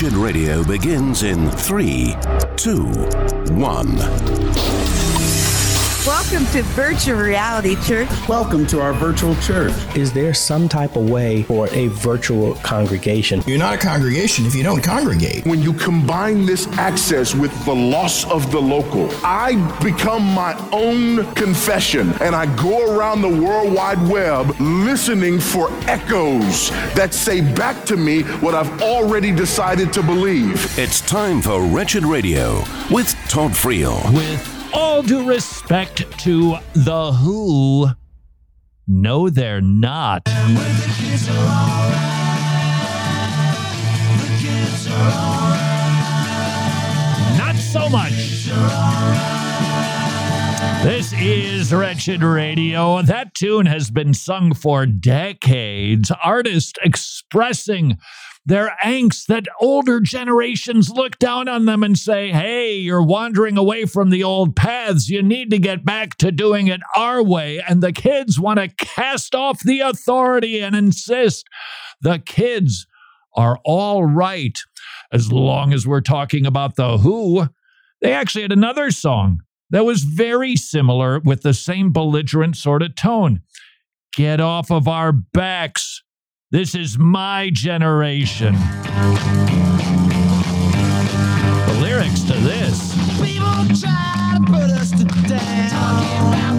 Radio begins in three, two, one. Welcome to Virtual Reality Church. Welcome to our virtual church. Is there some type of way for a virtual congregation? You're not a congregation if you don't congregate. When you combine this access with the loss of the local, I become my own confession and I go around the World Wide Web listening for echoes that say back to me what I've already decided to believe. It's time for Wretched Radio with Todd Friel. With all due respect to The Who, no, they're not. Not so much. This is Wretched Radio. That tune has been sung for decades. Artists expressing their angst that older generations look down on them and say, hey, you're wandering away from the old paths. You need to get back to doing it our way. And the kids want to cast off the authority and insist the kids are all right. As long as we're talking about The Who, they actually had another song that was very similar with the same belligerent sort of tone. Get off of our backs. This is my generation. The lyrics to this.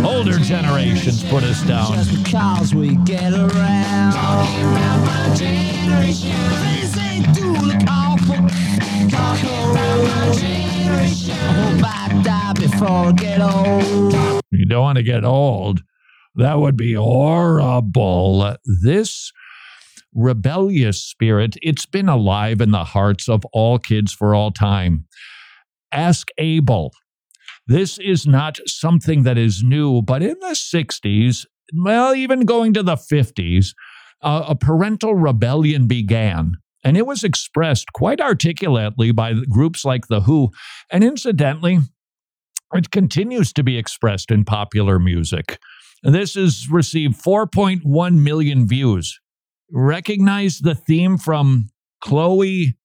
Older generations put us down. Just because we get around. Talking about my generation. Things they do look awful. Talking about my generation. I hope I die before I get old. You don't want to get old. That would be horrible. This rebellious spirit, it's been alive in the hearts of all kids for all time. Ask Abel. This is not something that is new, but in the 60s, well, even going to the 50s, uh, a parental rebellion began. And it was expressed quite articulately by groups like The Who. And incidentally, it continues to be expressed in popular music. This has received 4.1 million views. Recognize the theme from Chloe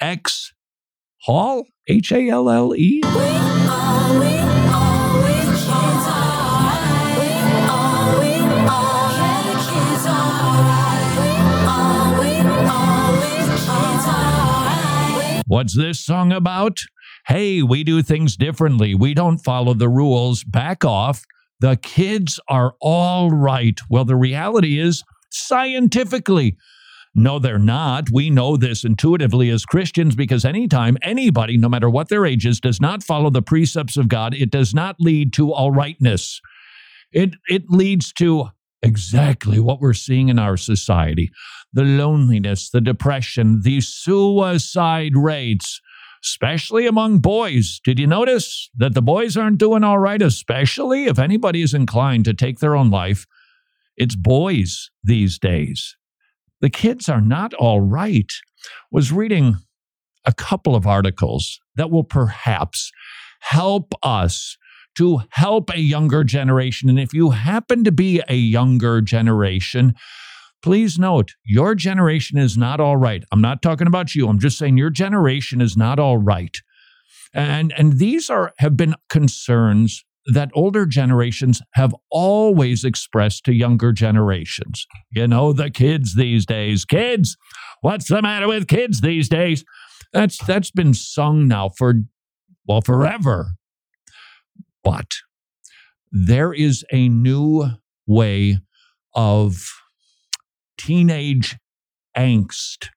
X Hall? H A L L E? What's this song about? Hey, we do things differently. We don't follow the rules. Back off. The kids are all right. Well, the reality is, scientifically, no, they're not. We know this intuitively as Christians because anytime anybody, no matter what their age is, does not follow the precepts of God, it does not lead to all rightness. It, it leads to exactly what we're seeing in our society the loneliness, the depression, the suicide rates, especially among boys. Did you notice that the boys aren't doing all right, especially if anybody is inclined to take their own life? It's boys these days. The kids are not all right. Was reading a couple of articles that will perhaps help us to help a younger generation. And if you happen to be a younger generation, please note your generation is not all right. I'm not talking about you. I'm just saying your generation is not all right. And, and these are have been concerns that older generations have always expressed to younger generations. You know, the kids these days, kids, what's the matter with kids these days? That's that's been sung now for well forever. But there is a new way of teenage angst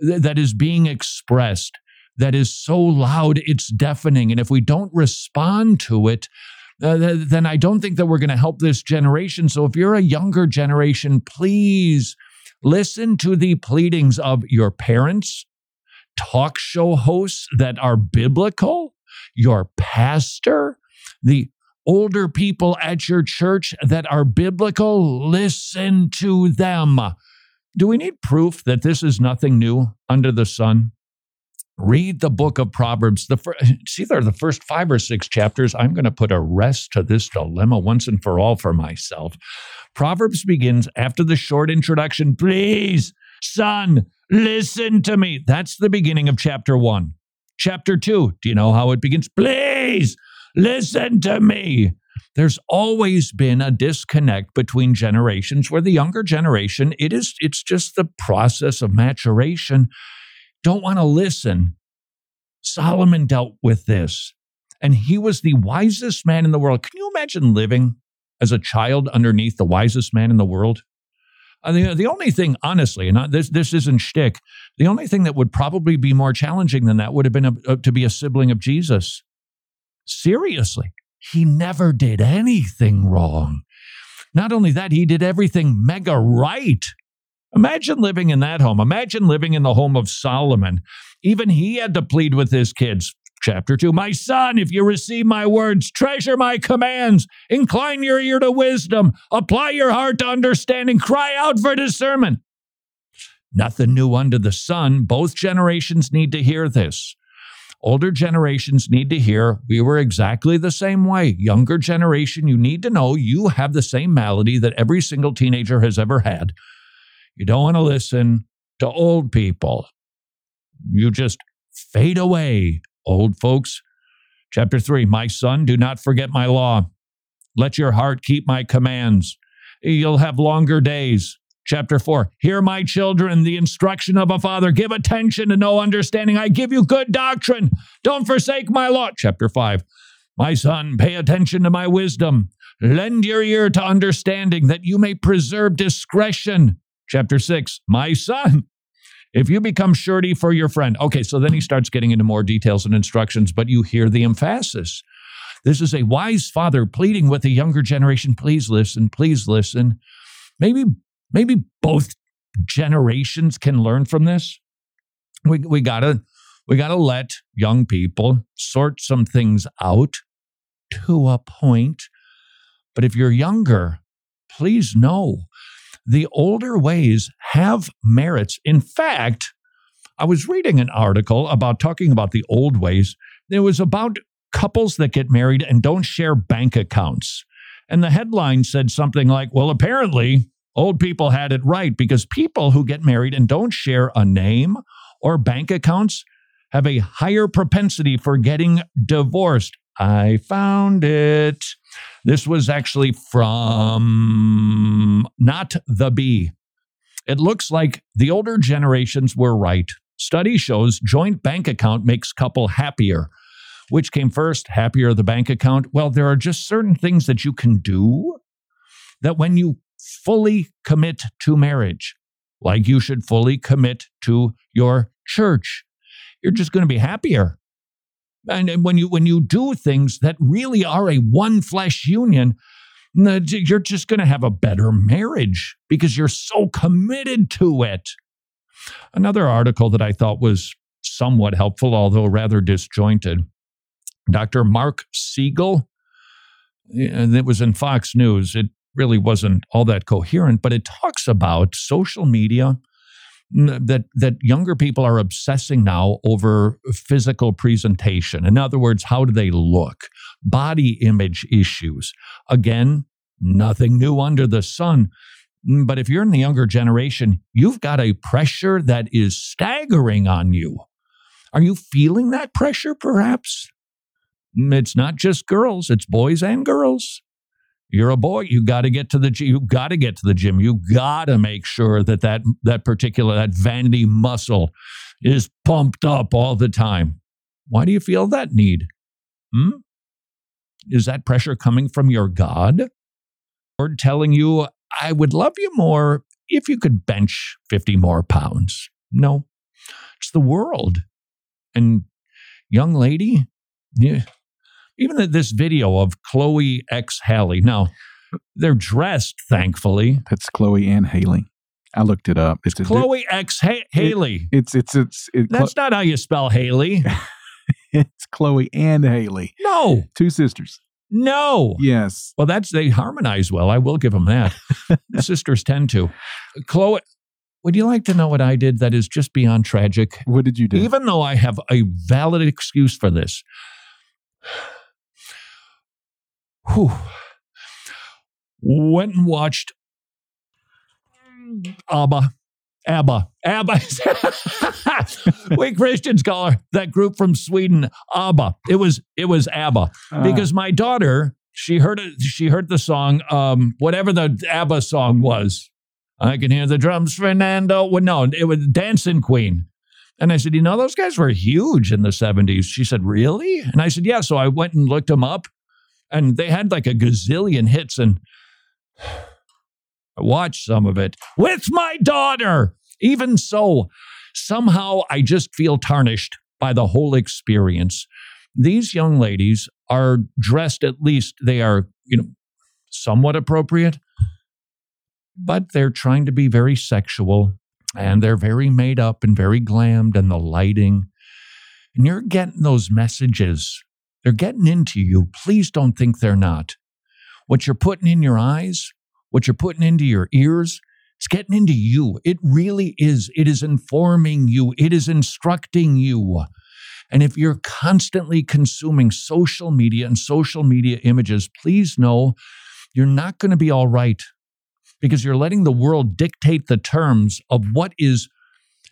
that is being expressed that is so loud it's deafening and if we don't respond to it uh, then I don't think that we're going to help this generation. So if you're a younger generation, please listen to the pleadings of your parents, talk show hosts that are biblical, your pastor, the older people at your church that are biblical. Listen to them. Do we need proof that this is nothing new under the sun? Read the book of Proverbs. The fir- it's either the first five or six chapters. I'm going to put a rest to this dilemma once and for all for myself. Proverbs begins after the short introduction. Please Son, listen to me. That's the beginning of chapter one. Chapter two, do you know how it begins? Please listen to me. There's always been a disconnect between generations where the younger generation, it is, it's just the process of maturation, don't want to listen. Solomon dealt with this, and he was the wisest man in the world. Can you imagine living as a child underneath the wisest man in the world? Uh, the, the only thing, honestly, and not, this this isn't shtick. The only thing that would probably be more challenging than that would have been a, a, to be a sibling of Jesus. Seriously, he never did anything wrong. Not only that, he did everything mega right. Imagine living in that home. Imagine living in the home of Solomon. Even he had to plead with his kids. Chapter 2 My son, if you receive my words, treasure my commands, incline your ear to wisdom, apply your heart to understanding, cry out for discernment. Nothing new under the sun. Both generations need to hear this. Older generations need to hear we were exactly the same way. Younger generation, you need to know you have the same malady that every single teenager has ever had. You don't want to listen to old people. You just fade away, old folks. Chapter 3 My son, do not forget my law. Let your heart keep my commands. You'll have longer days. Chapter 4 Hear my children, the instruction of a father. Give attention to no understanding. I give you good doctrine. Don't forsake my law. Chapter 5 My son, pay attention to my wisdom. Lend your ear to understanding that you may preserve discretion. Chapter 6 My son, if you become surety for your friend. Okay, so then he starts getting into more details and instructions, but you hear the emphasis. This is a wise father pleading with the younger generation please listen, please listen. Maybe maybe both generations can learn from this. We we got to we got to let young people sort some things out to a point. But if you're younger, please know the older ways have merits. In fact, I was reading an article about talking about the old ways. It was about couples that get married and don't share bank accounts. And the headline said something like, well, apparently old people had it right because people who get married and don't share a name or bank accounts have a higher propensity for getting divorced. I found it. This was actually from not the bee. It looks like the older generations were right. Study shows joint bank account makes couple happier. Which came first, happier the bank account? Well, there are just certain things that you can do that when you fully commit to marriage, like you should fully commit to your church, you're just going to be happier. And when you when you do things that really are a one flesh union, you're just going to have a better marriage because you're so committed to it. Another article that I thought was somewhat helpful, although rather disjointed. Dr. Marc Siegel, and it was in Fox News. It really wasn't all that coherent, but it talks about social media that that younger people are obsessing now over physical presentation. In other words, how do they look? Body image issues. Again, nothing new under the sun. Mm, but if you're in the younger generation, you've got a pressure that is staggering on you. Are you feeling that pressure perhaps? Mm, it's not just girls, it's boys and girls. You're a boy. You got to get to the gym. you got to get to the gym. You got to make sure that that that particular that vanity muscle is pumped up all the time. Why do you feel that need? Hmm? Is that pressure coming from your God? Or telling you, I would love you more if you could bench 50 more pounds? No, it's the world. And young lady, yeah, even this video of Chloe X Haley. Now, they're dressed, thankfully. That's Chloe and Haley. I looked it up. It's, Chloe X ha- Haley. It, it's it's it's. It, That's not how you spell Haley. it's Chloe and Haley. No, two sisters. No. Yes. Well, that's they harmonize well. I will give them that. sisters tend to. Chloe, would you like to know what I did that is just beyond tragic? What did you do? Even though I have a valid excuse for this. Whew. Went and watched ABBA ABBA. ABBA. we Christians call her that group from Sweden ABBA. It was it was ABBA Uh, because my daughter she heard it. She heard the song, um, whatever the ABBA song was. I can hear the drums, Fernando. Well, no, it was Dancing Queen. And I said, you know, those guys were huge in the 70s. She said, really? And I said, yeah. So I went and looked them up, and they had like a gazillion hits. And I watched some of it with my daughter. Even so, somehow I just feel tarnished by the whole experience. These young ladies are dressed, at least they are, you know, somewhat appropriate, but they're trying to be very sexual and they're very made up and very glammed and the lighting. And you're getting those messages. They're getting into you. Please don't think they're not. What you're putting in your eyes, what you're putting into your ears, it's getting into you. It really is. It is informing you, it is instructing you. And if you're constantly consuming social media and social media images, please know you're not going to be all right because you're letting the world dictate the terms of what is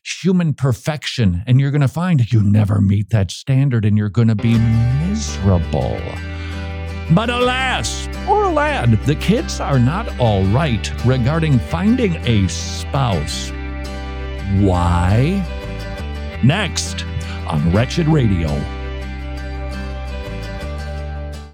human perfection. And you're going to find you never meet that standard and you're going to be miserable. But alas, or lad, the kids are not all right regarding finding a spouse. Why? Next on Wretched Radio.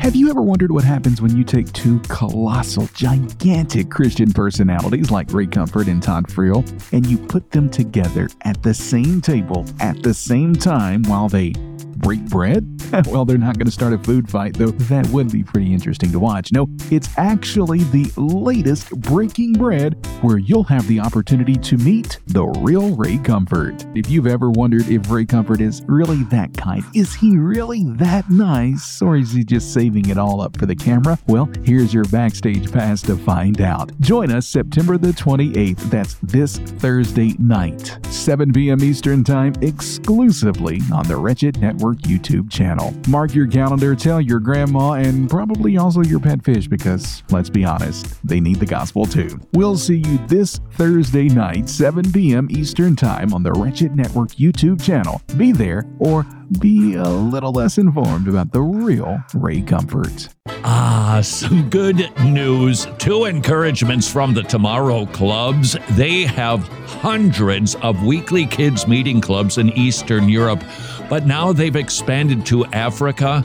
Have you ever wondered what happens when you take two colossal, gigantic Christian personalities like Ray Comfort and Todd Friel and you put them together at the same table at the same time while they break bread? well, they're not going to start a food fight, though that would be pretty interesting to watch. No, it's actually the latest Breaking Bread where you'll have the opportunity to meet the real Ray Comfort. If you've ever wondered if Ray Comfort is really that kind, is he really that nice, or is he just saving it all up for the camera? Well, here's your backstage pass to find out. Join us September the 28th. That's this Thursday night, 7 p.m. Eastern Time, exclusively on the Wretched Network YouTube channel. Mark your calendar, tell your grandma, and probably also your pet fish because, let's be honest, they need the gospel too. We'll see you this Thursday night, 7 p.m. Eastern Time on the Wretched Network YouTube channel. Be there or be a little less informed about the real Ray Comfort. Ah, some good news. Two encouragements from the Tomorrow Clubs. They have hundreds of weekly kids' meeting clubs in Eastern Europe, but now they've expanded to Africa.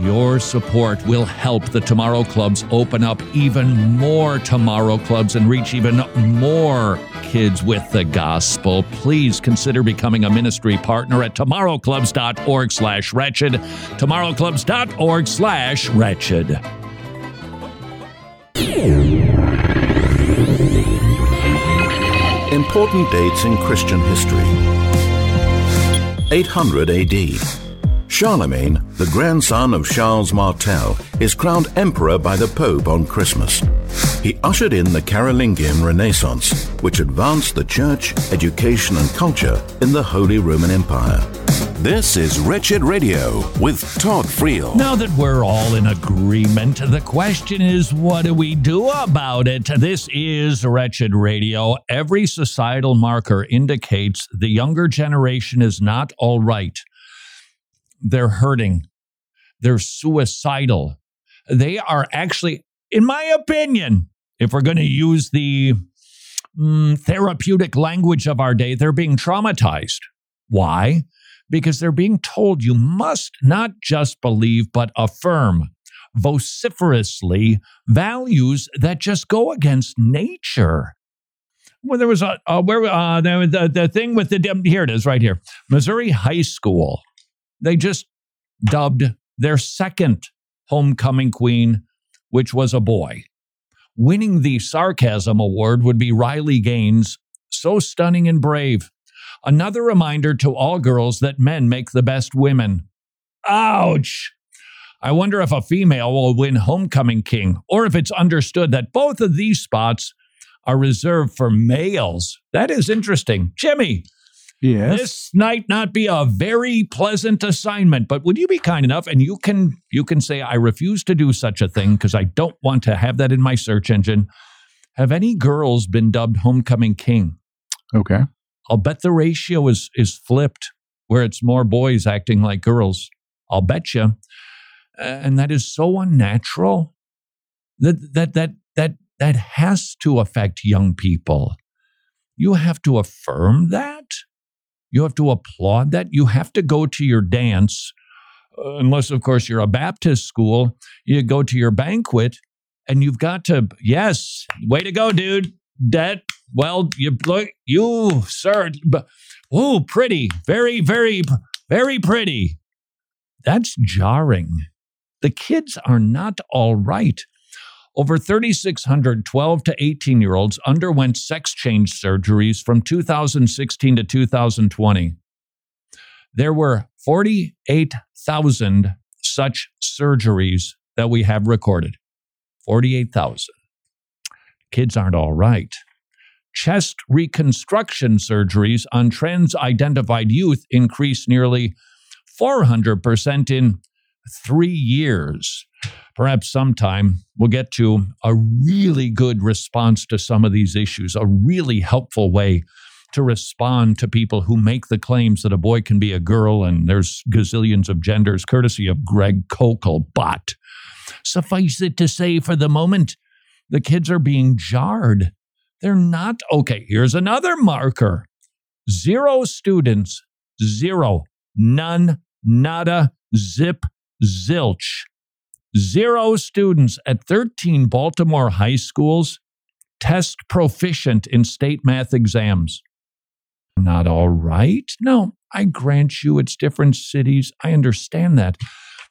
Your support will help the Tomorrow Clubs open up even more Tomorrow Clubs and reach even more kids with the gospel. Please consider becoming a ministry partner at tomorrowclubs.org slash wretched, tomorrowclubs.org slash wretched. Important dates in Christian history. 800 AD. Charlemagne, the grandson of Charles Martel, is crowned emperor by the Pope on Christmas. He ushered in the Carolingian Renaissance, which advanced the church, education, and culture in the Holy Roman Empire. This is Wretched Radio with Todd Friel. Now that we're all in agreement, the question is what do we do about it? This is Wretched Radio. Every societal marker indicates the younger generation is not all right. They're hurting, they're suicidal. They are actually, in my opinion, if we're going to use the mm, therapeutic language of our day, they're being traumatized. Why? Because they're being told you must not just believe, but affirm vociferously values that just go against nature. Well, there was a, where uh, the, the the thing with the here it is right here, Missouri High School. They just dubbed their second homecoming queen, which was a boy. Winning the Sarcasm Award would be Riley Gaines, so stunning and brave. Another reminder to all girls that men make the best women. Ouch! I wonder if a female will win Homecoming King, or if it's understood that both of these spots are reserved for males. That is interesting. Jimmy, Yes. this might not be a very pleasant assignment, but would you be kind enough and you can you can say I refuse to do such a thing because I don't want to have that in my search engine. Have any girls been dubbed homecoming king? okay. I'll bet the ratio is is flipped where it's more boys acting like girls. I'll bet you. And that is so unnatural. That that that that that has to affect young people. You have to affirm that. You have to applaud that. You have to go to your dance, uh, unless, of course, you're a Baptist school. You go to your banquet and you've got to, yes, way to go, dude. That, well, you look, you, sir, oh, pretty, very, very, very pretty. That's jarring. The kids are not all right. Over 3,600 12 to 18 year olds underwent sex change surgeries from 2016 to 2020. There were 48,000 such surgeries that we have recorded. 48,000. Kids aren't all right. Chest reconstruction surgeries on trans identified youth increased nearly 400% in three years. Perhaps sometime we'll get to a really good response to some of these issues, a really helpful way to respond to people who make the claims that a boy can be a girl and there's gazillions of genders, courtesy of Greg Koukl. But suffice it to say, for the moment, the kids are being jarred. They're not okay. Here's another marker zero students, zero, none, nada, zip, zilch. Zero students at 13 Baltimore high schools test proficient in state math exams. Not all right? No, I grant you it's different cities. I understand that.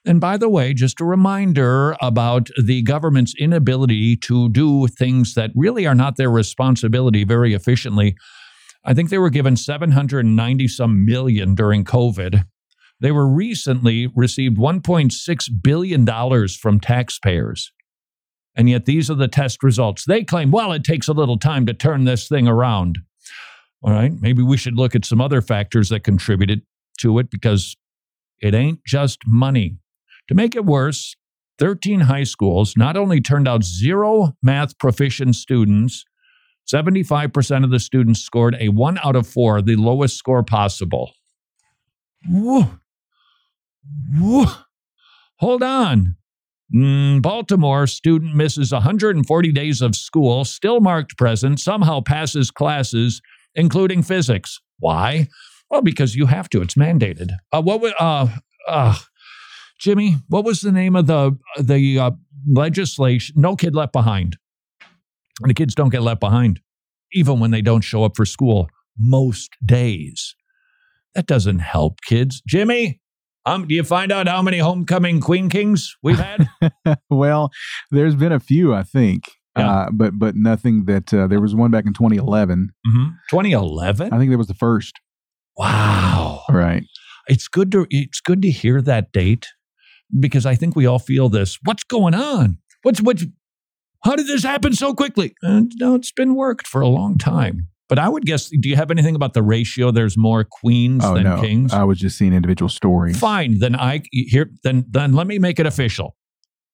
And by the way, just a reminder about the government's inability to do things that really are not their responsibility very efficiently. I think they were given 790 some million during COVID. They were recently received $1.6 billion from taxpayers. And yet these are the test results. They claim, well, it takes a little time to turn this thing around. All right, maybe we should look at some other factors that contributed to it because it ain't just money. To make it worse, 13 high schools not only turned out zero math proficient students, 75% of the students scored a one out of four, the lowest score possible. Whoa. Whoa. Hold on. Mm, Baltimore student misses 140 days of school, still marked present, somehow passes classes, including physics. Why? Well, because you have to. It's mandated. Uh, what would uh, uh, Jimmy? What was the name of the the uh, legislation? No kid left behind. And the kids don't get left behind, even when they don't show up for school most days. That doesn't help kids. Jimmy, um, do you find out how many homecoming queen kings we've had? well, there's been a few, I think, Yeah. uh, but but nothing that uh, there was one back in 2011. mm-hmm. 2011. I think that was the first. Wow. Right. It's good to it's good to hear that date because I think we all feel this. What's going on? What's what's How did this happen so quickly? Uh, no, it's been worked for a long time. But I would guess, do you have anything about the ratio? There's more queens Oh than no, kings. I was just seeing individual stories. Fine. Then I here then then let me make it official.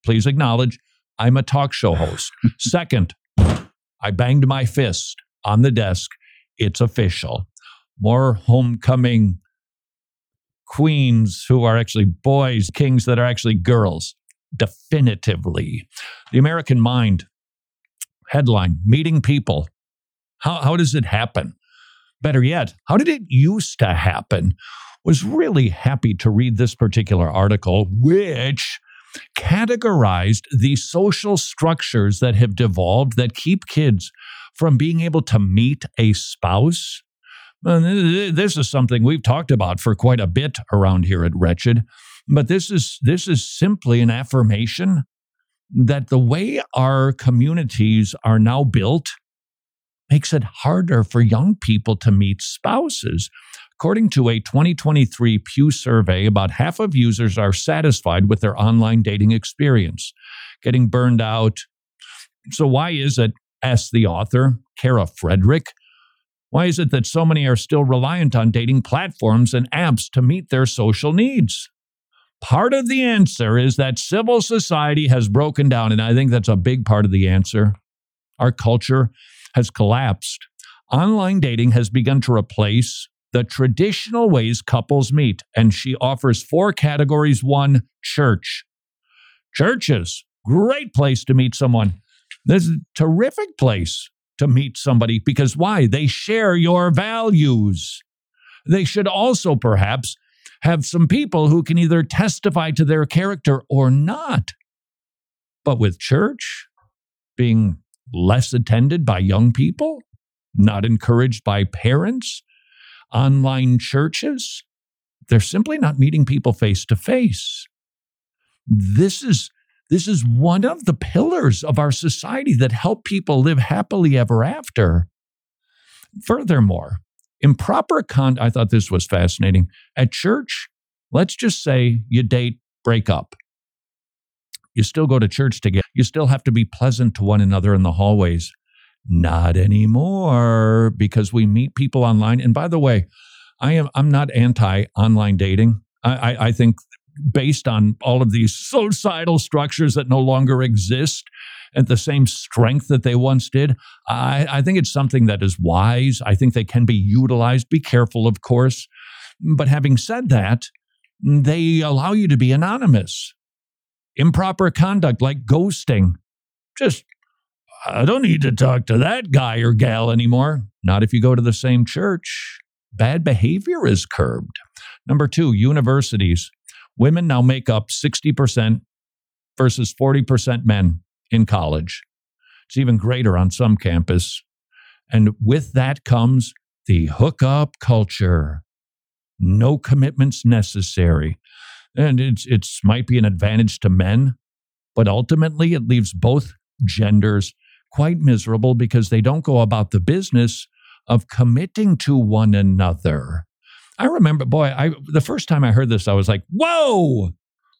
Please acknowledge I'm a talk show host. Second, I banged my fist on the desk. It's official. More homecoming queens who are actually boys, kings that are actually girls. Definitively. The American mind headline meeting people. How, how does it happen? Better yet, how did it used to happen? Was really happy to read this particular article, which categorized the social structures that have devolved that keep kids from being able to meet a spouse. This is something we've talked about for quite a bit around here at Wretched, but this is this is simply an affirmation that the way our communities are now built makes it harder for young people to meet spouses. According to a 2023 Pew survey, about half of users are satisfied with their online dating experience, getting burned out. So, why is it, asked the author, Kara Frederick, why is it that so many are still reliant on dating platforms and apps to meet their social needs? Part of the answer is that civil society has broken down, and I think that's a big part of the answer. Our culture has collapsed. Online dating has begun to replace the traditional ways couples meet, and she offers four categories. One, church. Churches, great place to meet someone. This is a terrific place to meet somebody because why? They share your values. They should also perhaps have some people who can either testify to their character or not. But with church being less attended by young people, not encouraged by parents, online churches, they're simply not meeting people face to face. This is this is one of the pillars of our society that help people live happily ever after. Furthermore, improper con I thought this was fascinating. At church, let's just say you date, break up. You still go to church together. You still have to be pleasant to one another in the hallways. Not anymore because we meet people online. And by the way, I am I'm not anti online dating. I, I, I think based on all of these societal structures that no longer exist at the same strength that they once did, I, I think it's something that is wise. I think they can be utilized. Be careful, of course. But having said that, they allow you to be anonymous. Improper conduct like ghosting. Just, I don't need to talk to that guy or gal anymore. Not if you go to the same church. Bad behavior is curbed. Number two, universities. Women now make up 60% versus 40% men in college. It's even greater on some campus. And with that comes the hookup culture. No commitments necessary. And it's it's might be an advantage to men, but ultimately it leaves both genders quite miserable because they don't go about the business of committing to one another. I remember, boy, I the first time I heard this, I was like, whoa,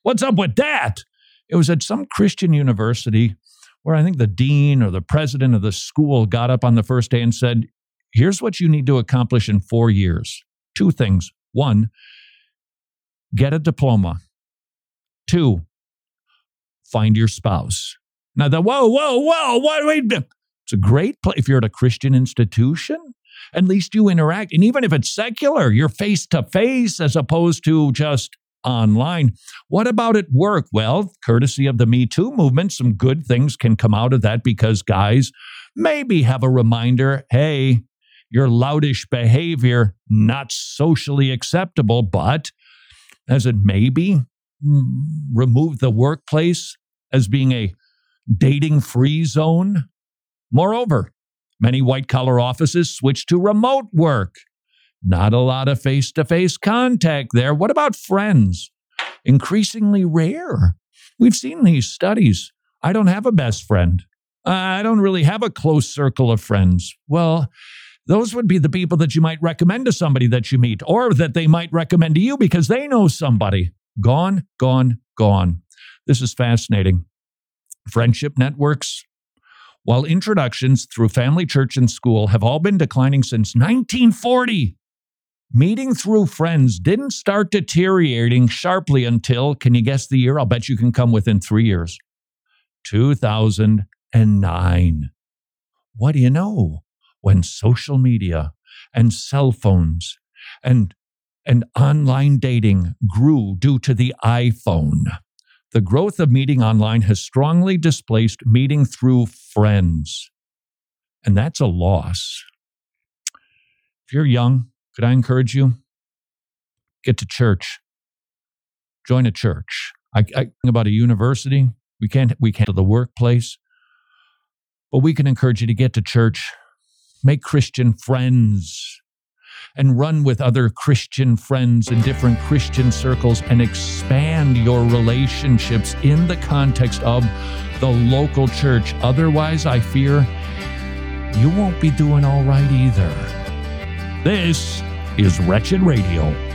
what's up with that? It was at some Christian university where I think the dean or the president of the school got up on the first day and said, here's what you need to accomplish in four years. Two things. One, get a diploma. Two, find your spouse. Now, the whoa, whoa, whoa, what? Wait, it's a great place. If you're at a Christian institution, at least you interact. And even if it's secular, you're face to face as opposed to just online. What about at work? Well, courtesy of the Me Too movement, some good things can come out of that because guys maybe have a reminder hey, your loutish behavior, not socially acceptable, but as it maybe removed the workplace as being a dating free zone. Moreover, many white collar offices switch to remote work. Not a lot of face to face contact there. What about friends? Increasingly rare. We've seen these studies. I don't have a best friend. I don't really have a close circle of friends. Well, those would be the people that you might recommend to somebody that you meet, or that they might recommend to you because they know somebody. Gone, gone, gone. This is fascinating. Friendship networks, while introductions through family, church, and school have all been declining since 1940. Meeting through friends didn't start deteriorating sharply until, can you guess the year? I'll bet you can come within three years 2009. What do you know? When social media and cell phones and, and online dating grew due to the iPhone, the growth of meeting online has strongly displaced meeting through friends. And that's a loss. If you're young, could I encourage you? Get to church. Join a church. I, I think about a university. We can't we can't the workplace. But we can encourage you to get to church, make Christian friends, and run with other Christian friends in different Christian circles and expand your relationships in the context of the local church. Otherwise, I fear you won't be doing all right either. This is Wretched Radio.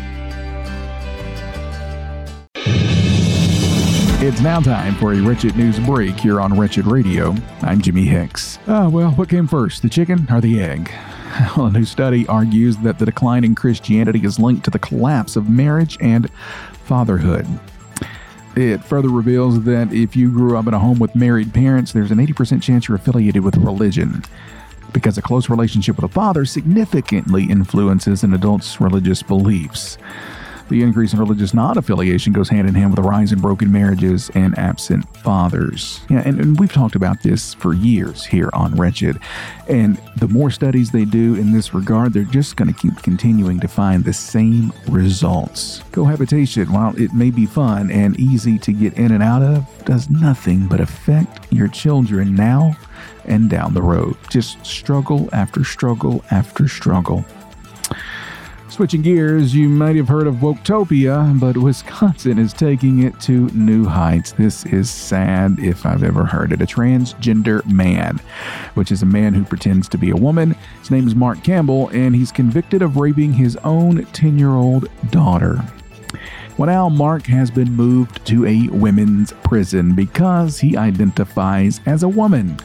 It's now time for a Wretched News break here on Wretched Radio. I'm Jimmy Hicks. Ah, well, what came first, the chicken or the egg? Well, a new study argues that the decline in Christianity is linked to the collapse of marriage and fatherhood. It further reveals that if you grew up in a home with married parents, there's an 80% chance you're affiliated with religion because a close relationship with a father significantly influences an adult's religious beliefs. The increase in religious non affiliation goes hand in hand with a rise in broken marriages and absent fathers. Yeah, and, and, we've talked about this for years here on Wretched. And the more studies they do in this regard, they're just going to keep continuing to find the same results. Cohabitation, while it may be fun and easy to get in and out of, does nothing but affect your children now and down the road. Just struggle after struggle after struggle. Switching gears, you might have heard of Woketopia, but Wisconsin is taking it to new heights. This is sad if I've ever heard it. A transgender man, which is a man who pretends to be a woman. His name is Mark Campbell, and he's convicted of raping his own 10 year old daughter. Well, now Mark has been moved to a women's prison because he identifies as a woman.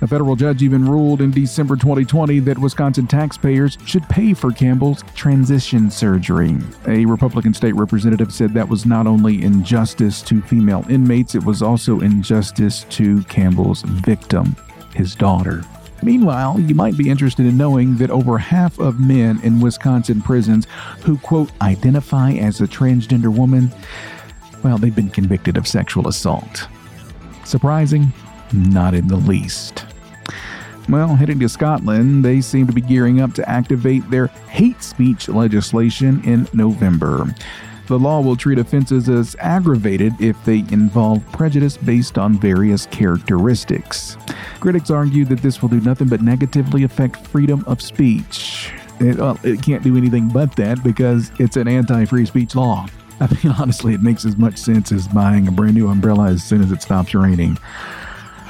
A federal judge even ruled in December 2020 that Wisconsin taxpayers should pay for Campbell's transition surgery. A Republican state representative said that was not only injustice to female inmates, it was also injustice to Campbell's victim, his daughter. Meanwhile, you might be interested in knowing that over half of men in Wisconsin prisons who, quote, identify as a transgender woman, well, they've been convicted of sexual assault. Surprising? Not in the least. Well, heading to Scotland, they seem to be gearing up to activate their hate speech legislation in November. The law will treat offenses as aggravated if they involve prejudice based on various characteristics. Critics argue that this will do nothing but negatively affect freedom of speech. It, well, it can't do anything but that because it's an anti free speech law. I mean, honestly, it makes as much sense as buying a brand new umbrella as soon as it stops raining.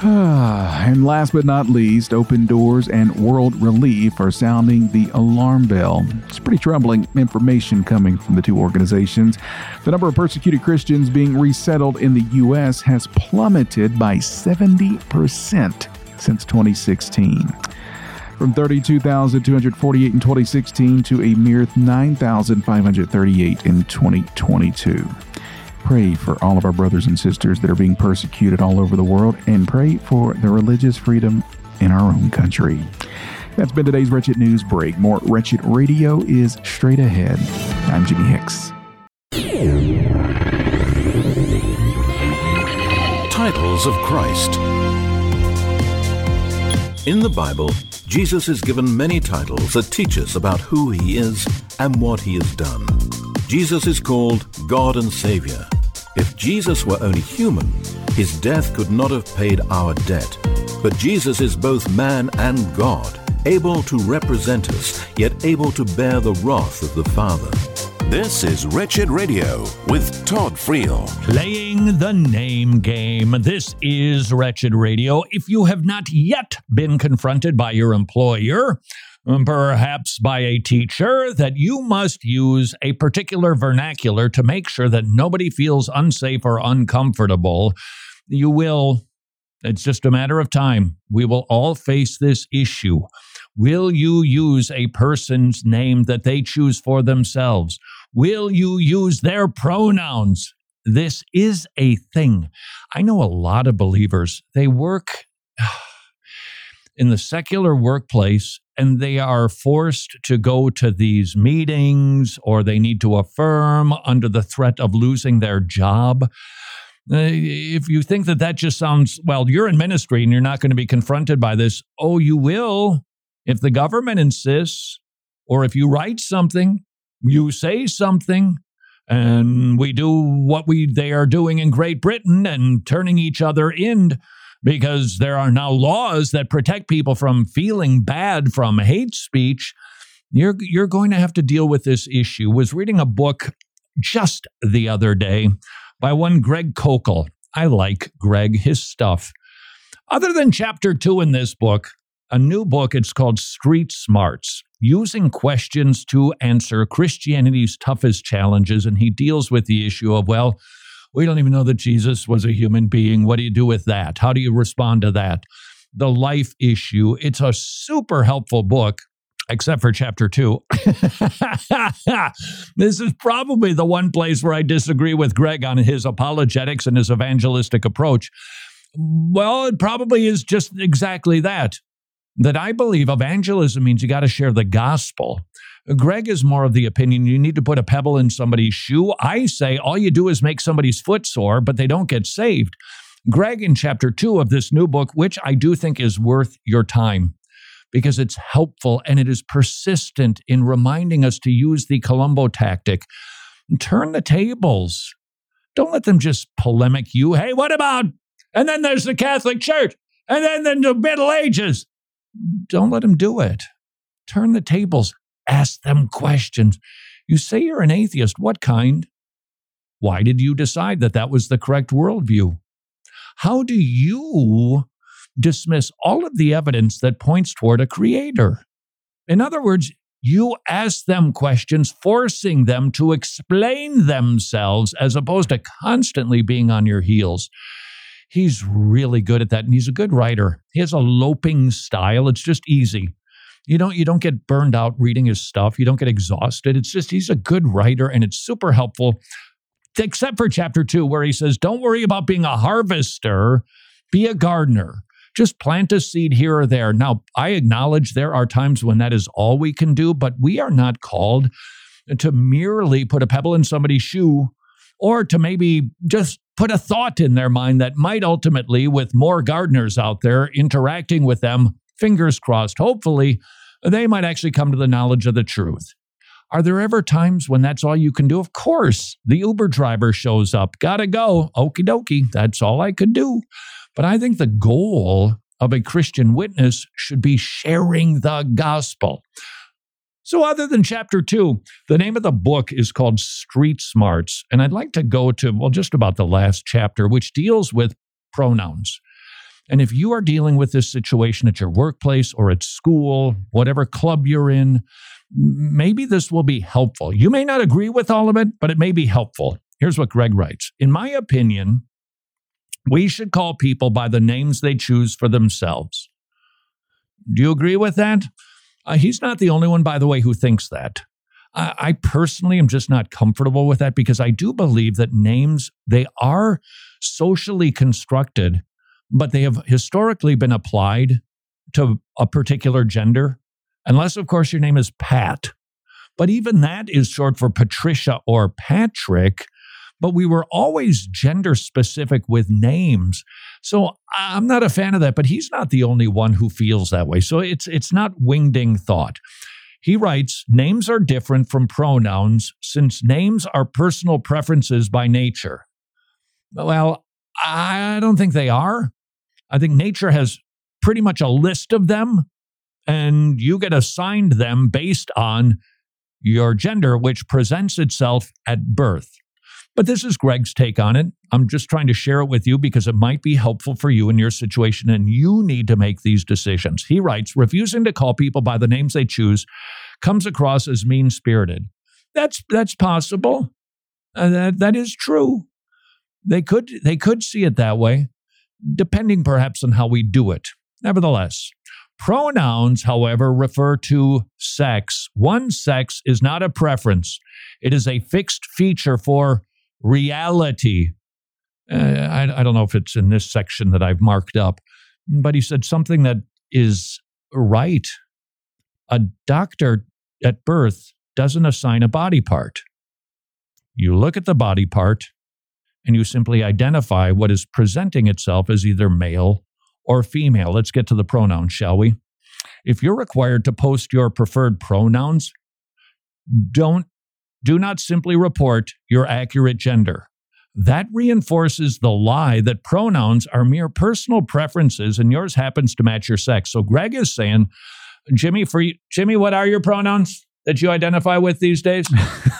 Ah, and last but not least, Open Doors and World Relief are sounding the alarm bell. It's pretty troubling information coming from the two organizations. The number of persecuted Christians being resettled in the U.S. has plummeted by 70% since 2016. From 32,248 in 2016 to a mere 9,538 in 2022 pray for all of our brothers and sisters that are being persecuted all over the world and pray for the religious freedom in our own country. That's been today's Wretched News Break. More Wretched Radio is straight ahead. I'm Jimmy Hicks. Titles of Christ. In the Bible, Jesus is given many titles that teach us about who he is and what he has done. Jesus is called God and Savior. If Jesus were only human, his death could not have paid our debt. But Jesus is both man and God, able to represent us, yet able to bear the wrath of the Father. This is Wretched Radio with Todd Friel. Playing the name game. This is Wretched Radio. If you have not yet been confronted by your employer, perhaps by a teacher, that you must use a particular vernacular to make sure that nobody feels unsafe or uncomfortable. You will It's just a matter of time. We will all face this issue. Will you use a person's name that they choose for themselves? Will you use their pronouns? This is a thing. I know a lot of believers, they work in the secular workplace and they are forced to go to these meetings or they need to affirm under the threat of losing their job. Uh, if you think that that just sounds, well, you're in ministry and you're not going to be confronted by this, oh, you will. If the government insists, or if you write something, you say something, and we do what we they are doing in Great Britain and turning each other in because there are now laws that protect people from feeling bad from hate speech. You're you're going to have to deal with this issue. Was reading a book just the other day by one Greg Koukl. I like Greg, his stuff. Other than chapter two in this book, a new book, it's called Street Smarts Using Questions to Answer Christianity's Toughest Challenges. And he deals with the issue of, well, we don't even know that Jesus was a human being. What do you do with that? How do you respond to that? The life issue. It's a super helpful book except for chapter two. this is probably the one place where I disagree with Greg on his apologetics and his evangelistic approach. Well, it probably is just exactly that. That I believe evangelism means you got to share the gospel. Greg is more of the opinion you need to put a pebble in somebody's shoe. I say all you do is make somebody's foot sore, but they don't get saved. Greg, in chapter two of this new book, which I do think is worth your time, because it's helpful and it is persistent in reminding us to use the Columbo tactic. Turn the tables. Don't let them just polemic you. Hey, what about? And then there's the Catholic Church. And then the Middle Ages. Don't let them do it. Turn the tables. Ask them questions. You say you're an atheist. What kind? Why did you decide that that was the correct worldview? How do you dismiss all of the evidence that points toward a creator. In other words, you ask them questions, forcing them to explain themselves as opposed to constantly being on your heels. He's really good at that, and he's a good writer. He has a loping style. It's just easy. You don't you don't get burned out reading his stuff. You don't get exhausted. It's just he's a good writer, and it's super helpful. Except for chapter two, where he says, "Don't worry about being a harvester. Be a gardener." just plant a seed here or there. Now, I acknowledge there are times when that is all we can do, but we are not called to merely put a pebble in somebody's shoe or to maybe just put a thought in their mind that might ultimately, with more gardeners out there interacting with them, fingers crossed, hopefully, they might actually come to the knowledge of the truth. Are there ever times when that's all you can do? Of course. The Uber driver shows up. Gotta go. Okie dokie. That's all I could do. But I think the goal of a Christian witness should be sharing the gospel. So, other than chapter two, the name of the book is called Street Smarts. And I'd like to go to, well, just about the last chapter, which deals with pronouns. And if you are dealing with this situation at your workplace or at school, whatever club you're in, maybe this will be helpful. You may not agree with all of it, but it may be helpful. Here's what Greg writes In my opinion, we should call people by the names they choose for themselves. Do you agree with that? Uh, he's not the only one, by the way, who thinks that. I, I personally am just not comfortable with that because I do believe that names, they are socially constructed, but they have historically been applied to a particular gender, unless, of course, your name is Pat. But even that is short for Patricia or Patrick but we were always gender specific with names. So I'm not a fan of that, but he's not the only one who feels that way. So it's it's not wingding thought. He writes, names are different from pronouns since names are personal preferences by nature. Well, I don't think they are. I think nature has pretty much a list of them, and you get assigned them based on your gender, which presents itself at birth. But this is Greg's take on it. I'm just trying to share it with you because it might be helpful for you in your situation and you need to make these decisions. He writes refusing to call people by the names they choose comes across as mean spirited. That's, that's possible. Uh, that, that is true. They could, they could see it that way. Depending perhaps on how we do it. Nevertheless, pronouns, however, refer to sex. One sex is not a preference, it is a fixed feature for reality. Uh, I, I don't know if it's in this section that I've marked up, but he said something that is right. A doctor at birth doesn't assign a body part. You look at the body part and you simply identify what is presenting itself as either male or female. Let's get to the pronouns, shall we? If you're required to post your preferred pronouns, don't do not simply report your accurate gender. That reinforces the lie that pronouns are mere personal preferences and yours happens to match your sex. So Greg is saying, Jimmy, for you, Jimmy, what are your pronouns that you identify with these days?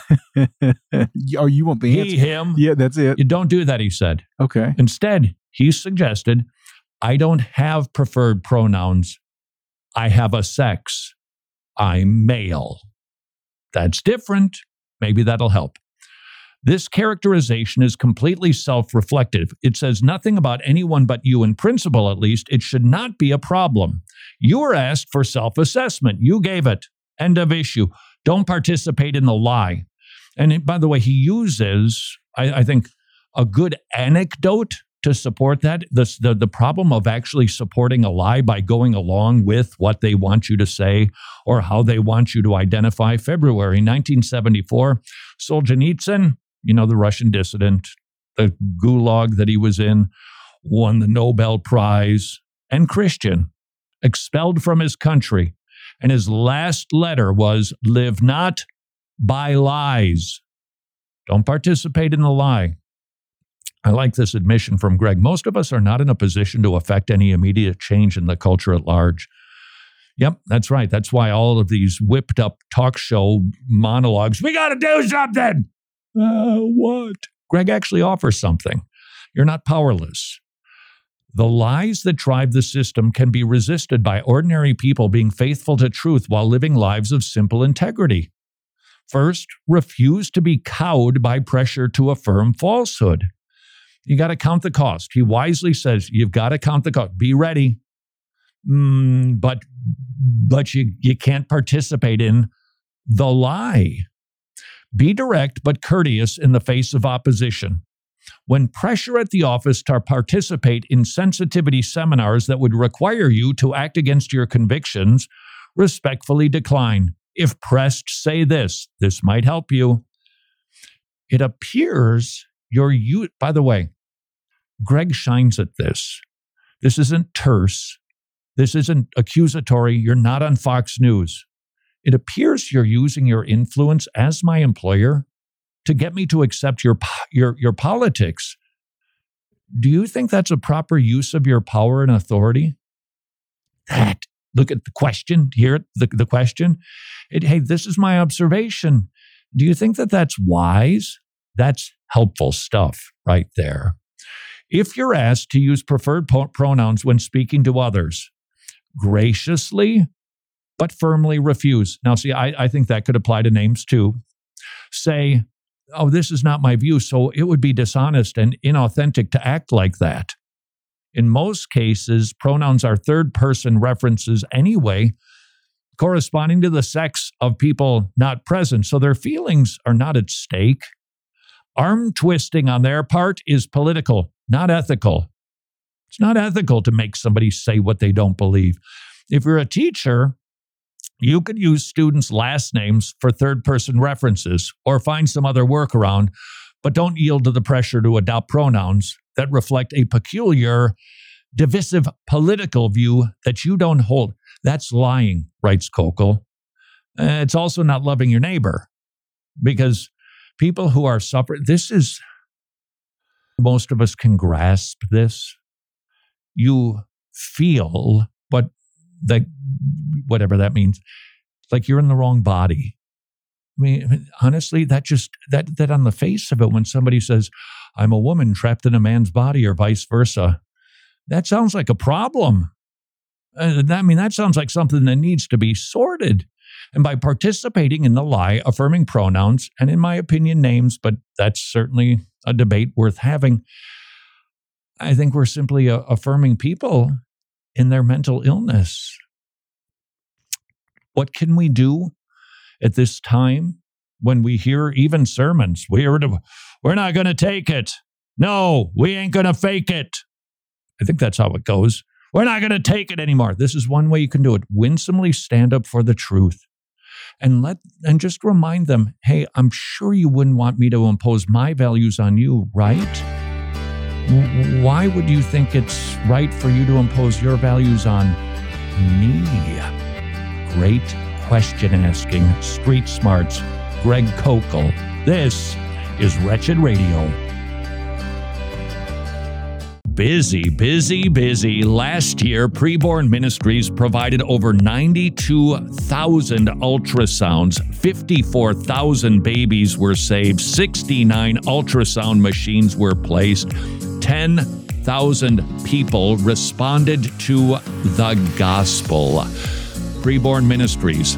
oh, you want the he, answer? him. Yeah, that's it. You don't do that, he said. Okay. Instead, he suggested, I don't have preferred pronouns. I have a sex. I'm male. That's different. Maybe that'll help. This characterization is completely self reflective. It says nothing about anyone but you, in principle at least. It should not be a problem. You were asked for self assessment. You gave it. End of issue. Don't participate in the lie. And it- by the way, he uses, I, I think, a good anecdote to support that. The, the, the problem of actually supporting a lie by going along with what they want you to say or how they want you to identify. February 1974, Solzhenitsyn, you know, the Russian dissident, the gulag that he was in, won the Nobel Prize, and Christian, expelled from his country. And his last letter was Live not by lies. Don't participate in the lie. I like this admission from Greg. Most of us are not in a position to affect any immediate change in the culture at large. Yep, that's right. That's why all of these whipped up talk show monologues, we got to do something. Uh, what? Greg actually offers something. You're not powerless. The lies that drive the system can be resisted by ordinary people being faithful to truth while living lives of simple integrity. First, refuse to be cowed by pressure to affirm falsehood. You got to count the cost. He wisely says, you've got to count the cost. Be ready. Mm, but but you, you can't participate in the lie. Be direct but courteous in the face of opposition. When pressure at the office to participate in sensitivity seminars that would require you to act against your convictions, respectfully decline. If pressed, say this. This might help you. It appears your you by the way, Greg shines at this. This isn't terse. This isn't accusatory. You're not on Fox News. It appears you're using your influence as my employer to get me to accept your your your politics. Do you think that's a proper use of your power and authority? That look at the question. Hear it, the, the question. It, hey, this is my observation. Do you think that that's wise? That's helpful stuff right there. If you're asked to use preferred po- pronouns when speaking to others, graciously but firmly refuse. Now, see, I, I think that could apply to names too. Say, oh, this is not my view, so it would be dishonest and inauthentic to act like that. In most cases, pronouns are third person references anyway, corresponding to the sex of people not present, so their feelings are not at stake. Arm twisting on their part is political, not ethical. It's not ethical to make somebody say what they don't believe. If you're a teacher, you could use students' last names for third person references or find some other workaround, but don't yield to the pressure to adopt pronouns that reflect a peculiar, divisive political view that you don't hold. That's lying, writes Koukl. Uh, It's also not loving your neighbor because people who are suffering, this is, most of us can grasp this. You feel what that, whatever that means, like you're in the wrong body. I mean, honestly, that just that that on the face of it, when somebody says, "I'm a woman trapped in a man's body," or vice versa, that sounds like a problem. Uh, I mean, that sounds like something that needs to be sorted. And by participating in the lie, affirming pronouns, and in my opinion, names, but that's certainly a debate worth having. I think we're simply uh, affirming people in their mental illness. What can we do at this time when we hear even sermons? We're, we're not going to take it. No, we ain't going to fake it. I think that's how it goes. We're not going to take it anymore. This is one way you can do it. Winsomely stand up for the truth and let and just remind them, "Hey, I'm sure you wouldn't want me to impose my values on you, right? Why would you think it's right for you to impose your values on me?" Great question asking, street smarts. Greg Koukl. This is Wretched Radio busy, busy, busy. Last year, Preborn Ministries provided over 92,000 ultrasounds, 54,000 babies were saved, 69 ultrasound machines were placed, 10,000 people responded to the gospel. Preborn Ministries,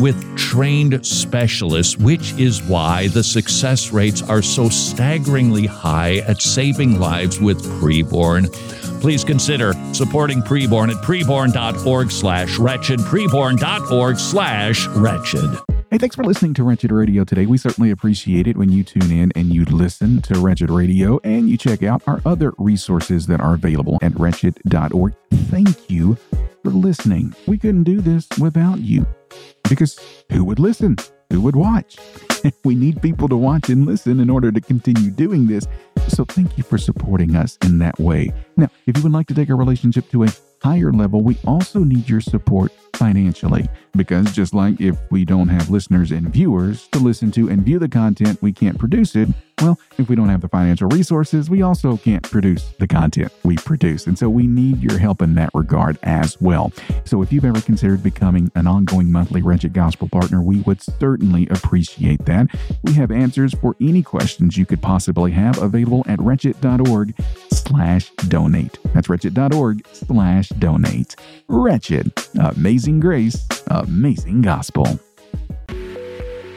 with trained specialists, which is why the success rates are so staggeringly high at saving lives with preborn. Please consider supporting preborn at preborn.org slash wretched, preborn.org slash wretched. Hey, thanks for listening to Wretched Radio today. We certainly appreciate it when you tune in and you listen to Wretched Radio and you check out our other resources that are available at wretched.org. Thank you for listening. We couldn't do this without you because who would listen? Who would watch? we need people to watch and listen in order to continue doing this. So thank you for supporting us in that way. Now, if you would like to take our relationship to a higher level, we also need your support financially. Because just like if we don't have listeners and viewers to listen to and view the content, we can't produce it. Well, if we don't have the financial resources, we also can't produce the content we produce. And so we need your help in that regard as well. So if you've ever considered becoming an ongoing monthly Wretched Gospel partner, we would certainly appreciate that. We have answers for any questions you could possibly have available at wretched.org slash donate. That's wretched.org slash donate. Wretched. Amazing grace. Amazing gospel.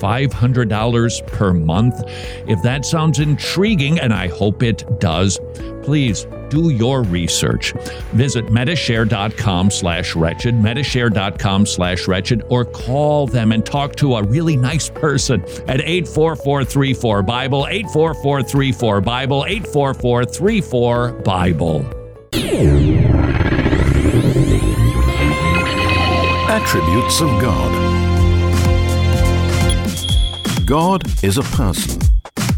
$500 per month. If that sounds intriguing, and I hope it does, please do your research. Visit medishare.com slash wretched, medishare.com slash wretched, or call them and talk to a really nice person at 84434-BIBLE, 84434-BIBLE, 84434-BIBLE. Attributes of God. God is a person.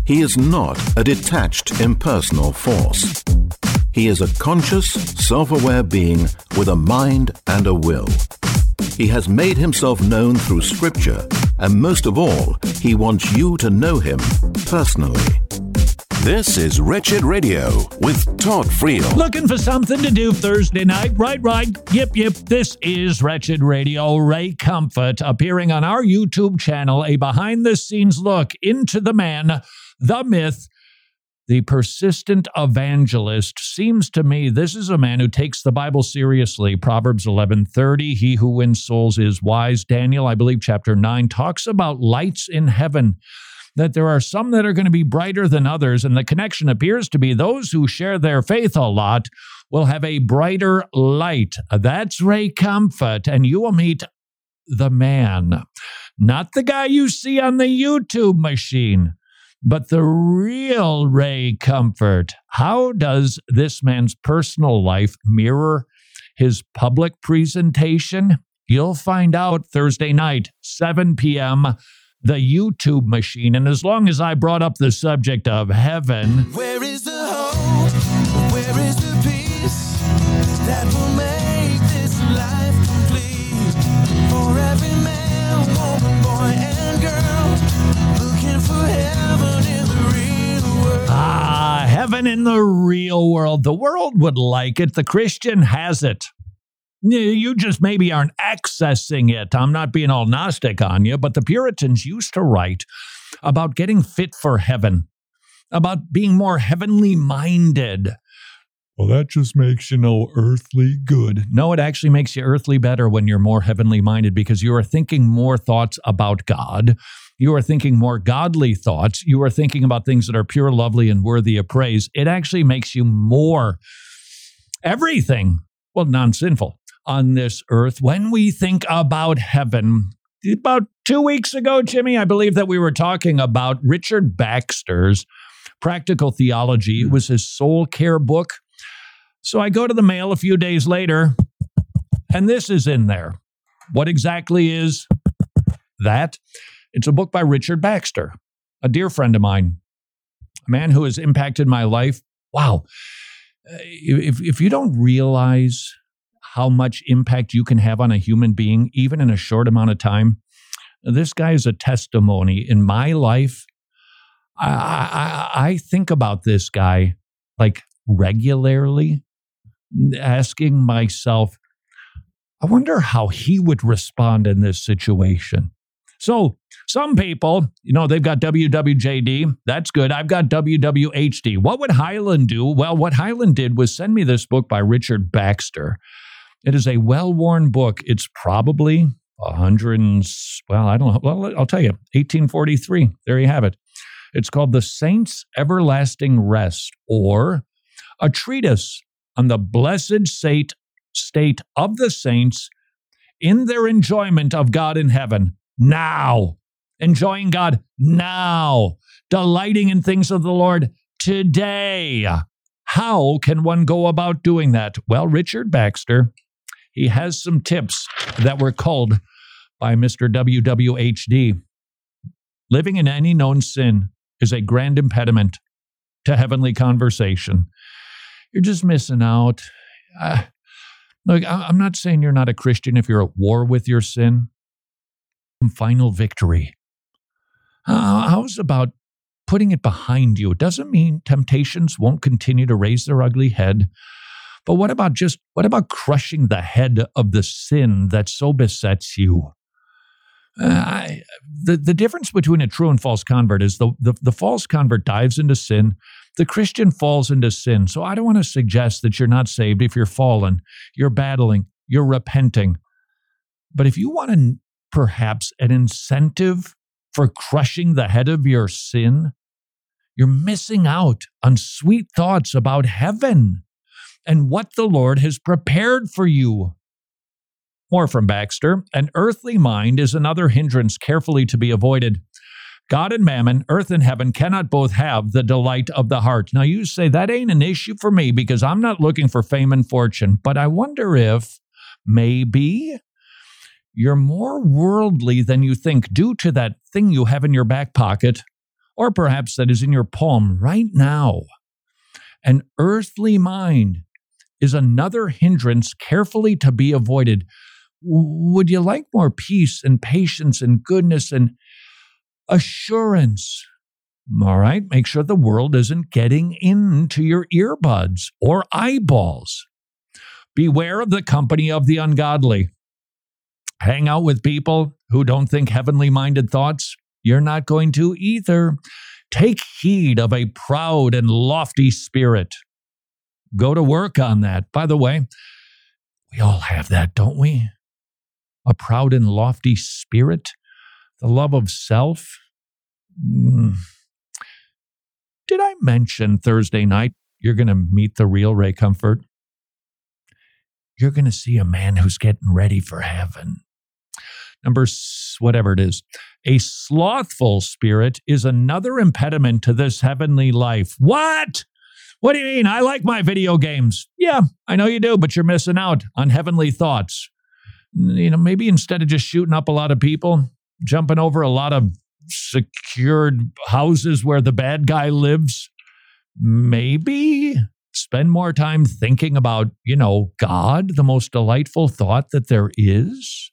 He is not a detached, impersonal force. He is a conscious, self aware being with a mind and a will. He has made himself known through Scripture, and most of all, he wants you to know him personally. This is Wretched Radio with Todd Friel. Looking for something to do Thursday night? Right, right. Yep, yep. This is Wretched Radio. Ray Comfort appearing on our YouTube channel, a behind the scenes look into the man, the myth, the persistent evangelist seems to me this is a man who takes the bible seriously proverbs 11:30 he who wins souls is wise daniel i believe chapter 9 talks about lights in heaven that there are some that are going to be brighter than others and the connection appears to be those who share their faith a lot will have a brighter light that's ray comfort and you will meet the man not the guy you see on the youtube machine But the real Ray Comfort, how does this man's personal life mirror his public presentation? You'll find out Thursday night, 7 p.m., the YouTube machine. And as long as I brought up the subject of heaven, Where is the hope? Where is the peace that will make this life complete? For every man, woman, boy, and girl looking for heaven in the real world. ah, heaven in the real world. The world would like it. The Christian has it. You- You just maybe aren't accessing it. I'm not being all Gnostic on you, but the Puritans used to write about getting fit for heaven, about being more heavenly minded. Well, that just makes you know earthly good. No, it actually makes you earthly better when you're more heavenly minded because you are thinking more thoughts about God. You are thinking more godly thoughts. You are thinking about things that are pure, lovely, and worthy of praise. It actually makes you more everything, well, non sinful on this earth. When we think about heaven, about two weeks ago, Jimmy, I believe that we were talking about Richard Baxter's Practical Theology. It was his soul care book. So I go to the mail a few days later, and this is in there. What exactly is that? It's a book by Richard Baxter, a dear friend of mine, a man who has impacted my life. Wow. Uh, If, if you don't realize how much impact you can have on a human being, even in a short amount of time, this guy is a testimony in my life. I, I, I think about this guy like regularly, asking myself, I wonder how he would respond in this situation. So, some people, you know, they've got WWJD. That's good. I've got WWHD. What would Highland do? Well, what Highland did was send me this book by Richard Baxter. It is a well worn book. It's probably a hundred and, well, I don't know. Well, I'll tell you, 1843. There you have it. It's called The Saints' Everlasting Rest, or a treatise on the blessed state, state of the saints in their enjoyment of God in heaven now, enjoying God now, delighting in things of the Lord today. How can one go about doing that? Well, Richard Baxter, he has some tips that were called by Mr. WWHD. Living in any known sin is a grand impediment to heavenly conversation. You're just missing out. Uh, look, I'm not saying you're not a Christian if you're at war with your sin. Final victory. Uh, how's about putting it behind you? It doesn't mean temptations won't continue to raise their ugly head. But what about just what about crushing the head of the sin that so besets you? Uh, I, the the difference between a true and false convert is the, the the false convert dives into sin, the Christian falls into sin. So I don't want to suggest that you're not saved if you're fallen, you're battling, you're repenting. But if you want an, perhaps an incentive for crushing the head of your sin, you're missing out on sweet thoughts about heaven and what the Lord has prepared for you. More from Baxter An earthly mind is another hindrance carefully to be avoided. God and mammon, earth and heaven, cannot both have the delight of the heart. Now, you say that ain't an issue for me because I'm not looking for fame and fortune, but I wonder if maybe you're more worldly than you think due to that thing you have in your back pocket, or perhaps that is in your palm right now. An earthly mind is another hindrance carefully to be avoided. Would you like more peace and patience and goodness and assurance? All right, make sure the world isn't getting into your earbuds or eyeballs. Beware of the company of the ungodly. Hang out with people who don't think heavenly minded thoughts. You're not going to either. Take heed of a proud and lofty spirit. Go to work on that. By the way, we all have that, don't we? A proud and lofty spirit, the love of self. Mm. Did I mention Thursday night you're going to meet the real Ray Comfort? You're going to see a man who's getting ready for heaven. Number whatever it is. A slothful spirit is another impediment to this heavenly life. What? What do you mean? I like my video games. Yeah, I know you do, but you're missing out on heavenly thoughts. Mm, you know, maybe instead of just shooting up a lot of people, jumping over a lot of secured houses where the bad guy lives, maybe spend more time thinking about, you know, God, the most delightful thought that there is.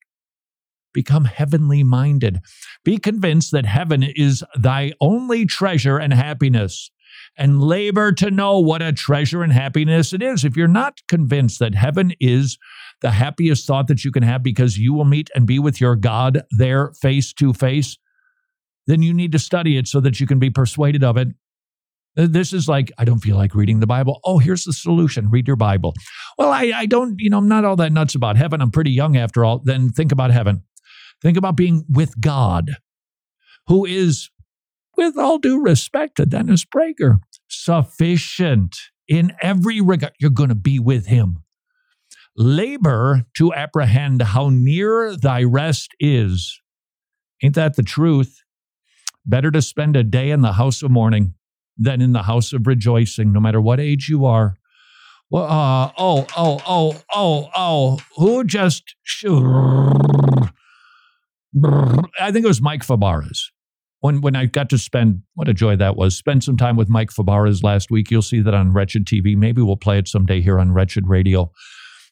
Become heavenly minded. Be convinced that heaven is thy only treasure and happiness, and labor to know what a treasure and happiness it is. If you're not convinced that heaven is the happiest thought that you can have because you will meet and be with your God there face to face, then you need to study it so that you can be persuaded of it this is like, I don't feel like reading the Bible. Oh, here's the solution read your Bible. Well, I, I don't, you know, I'm not all that nuts about heaven. I'm pretty young after all. Then think about heaven. Think about being with God, who is, with all due respect to Dennis Prager, sufficient in every regard. You're going to be with him. Labor to apprehend how near thy rest is. Ain't that the truth? Better to spend a day in the house of mourning than in the house of rejoicing, no matter what age you are. Well, uh, oh, oh, oh, oh, oh, who just. I think it was Mike Fabarez. When, when I got to spend, what a joy that was, spend some time with Mike Fabarez last week. You'll see that on Wretched TV. Maybe we'll play it someday here on Wretched Radio.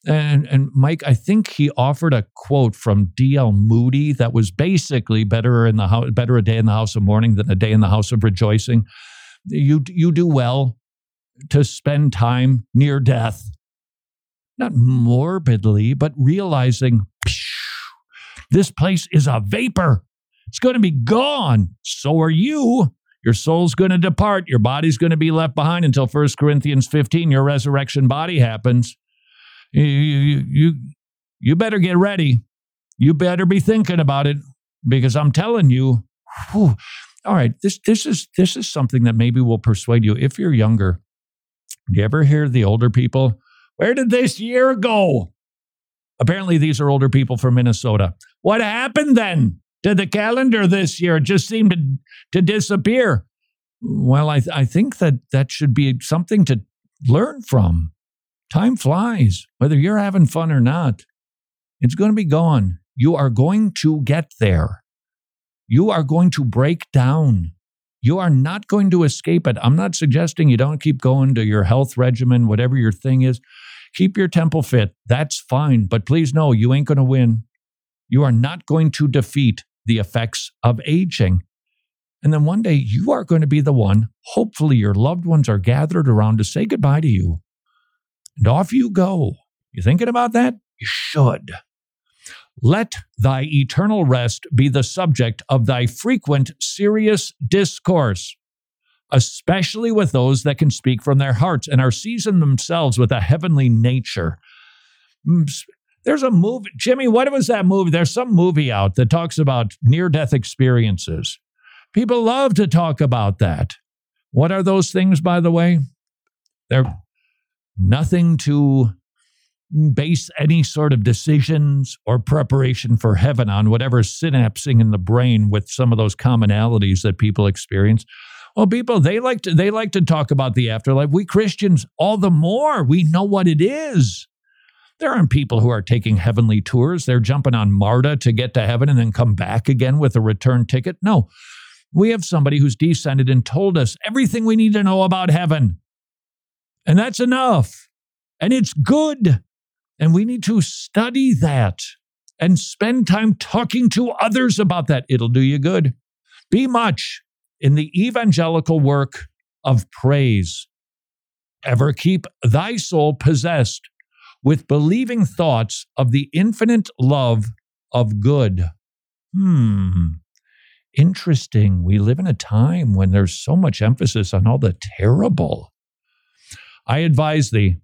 And, and Mike, I think he offered a quote from D.L. Moody that was basically better in the house, better a day in the house of mourning than a day in the house of rejoicing you you do well to spend time near death not morbidly but realizing this place is a vapor it's going to be gone so are you your soul's going to depart your body's going to be left behind until 1 corinthians 15 your resurrection body happens you you you, you better get ready you better be thinking about it because i'm telling you whew, all right, this this is this is something that maybe will persuade you if you're younger. Do you ever hear the older people? Where did this year go? Apparently, these are older people from Minnesota. What happened then to the calendar this year? It just seemed to, to disappear. Well, I, th- I think that that should be something to learn from. Time flies, whether you're having fun or not. It's going to be gone. You are going to get there you are going to break down. You are not going to escape it. I'm not suggesting you don't keep going to your health regimen, whatever your thing is. Keep your temple fit. That's fine. But please know you ain't going to win. You are not going to defeat the effects of aging. And then one day you are going to be the one, hopefully, your loved ones are gathered around to say goodbye to you. And off you go. You thinking about that? You should. Let thy eternal rest be the subject of thy frequent serious discourse, especially with those that can speak from their hearts and are seasoned themselves with a heavenly nature. Mm, There's a movie, Jimmy, what was that movie? There's some movie out that talks about near death experiences. People love to talk about that. What are those things, by the way? They're nothing to base any sort of decisions or preparation for heaven on whatever synapsing in the brain with some of those commonalities that people experience. Well, people they like to they like to talk about the afterlife. We Christians, all the more, we know what it is. There aren't people who are taking heavenly tours. They're jumping on MARTA to get to heaven and then come back again with a return ticket. No, we have somebody who's descended and told us everything we need to know about heaven. And that's enough. And it's good. And we need to study that and spend time talking to others about that. It'll do you good. Be much in the evangelical work of praise. Ever keep thy soul possessed with believing thoughts of the infinite love of good. Hmm. Interesting. We live in a time when there's so much emphasis on all the terrible. I advise thee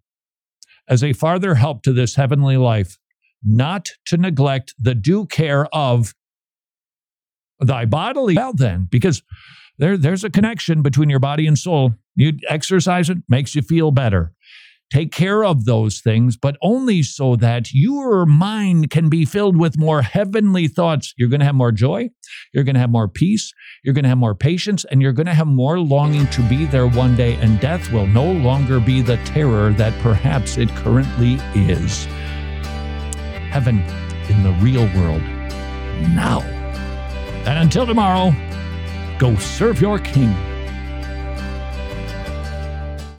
as a farther help to this heavenly life, not to neglect the due care of thy bodily health, then, because there, there's a connection between your body and soul. You exercise it, makes you feel better. Take care of those things, but only so that your mind can be filled with more heavenly thoughts. You're going to have more joy. You're going to have more peace. You're going to have more patience, and you're going to have more longing to be there one day. And death will no longer be the terror that perhaps it currently is. Heaven in the real world now. And until tomorrow, go serve your king.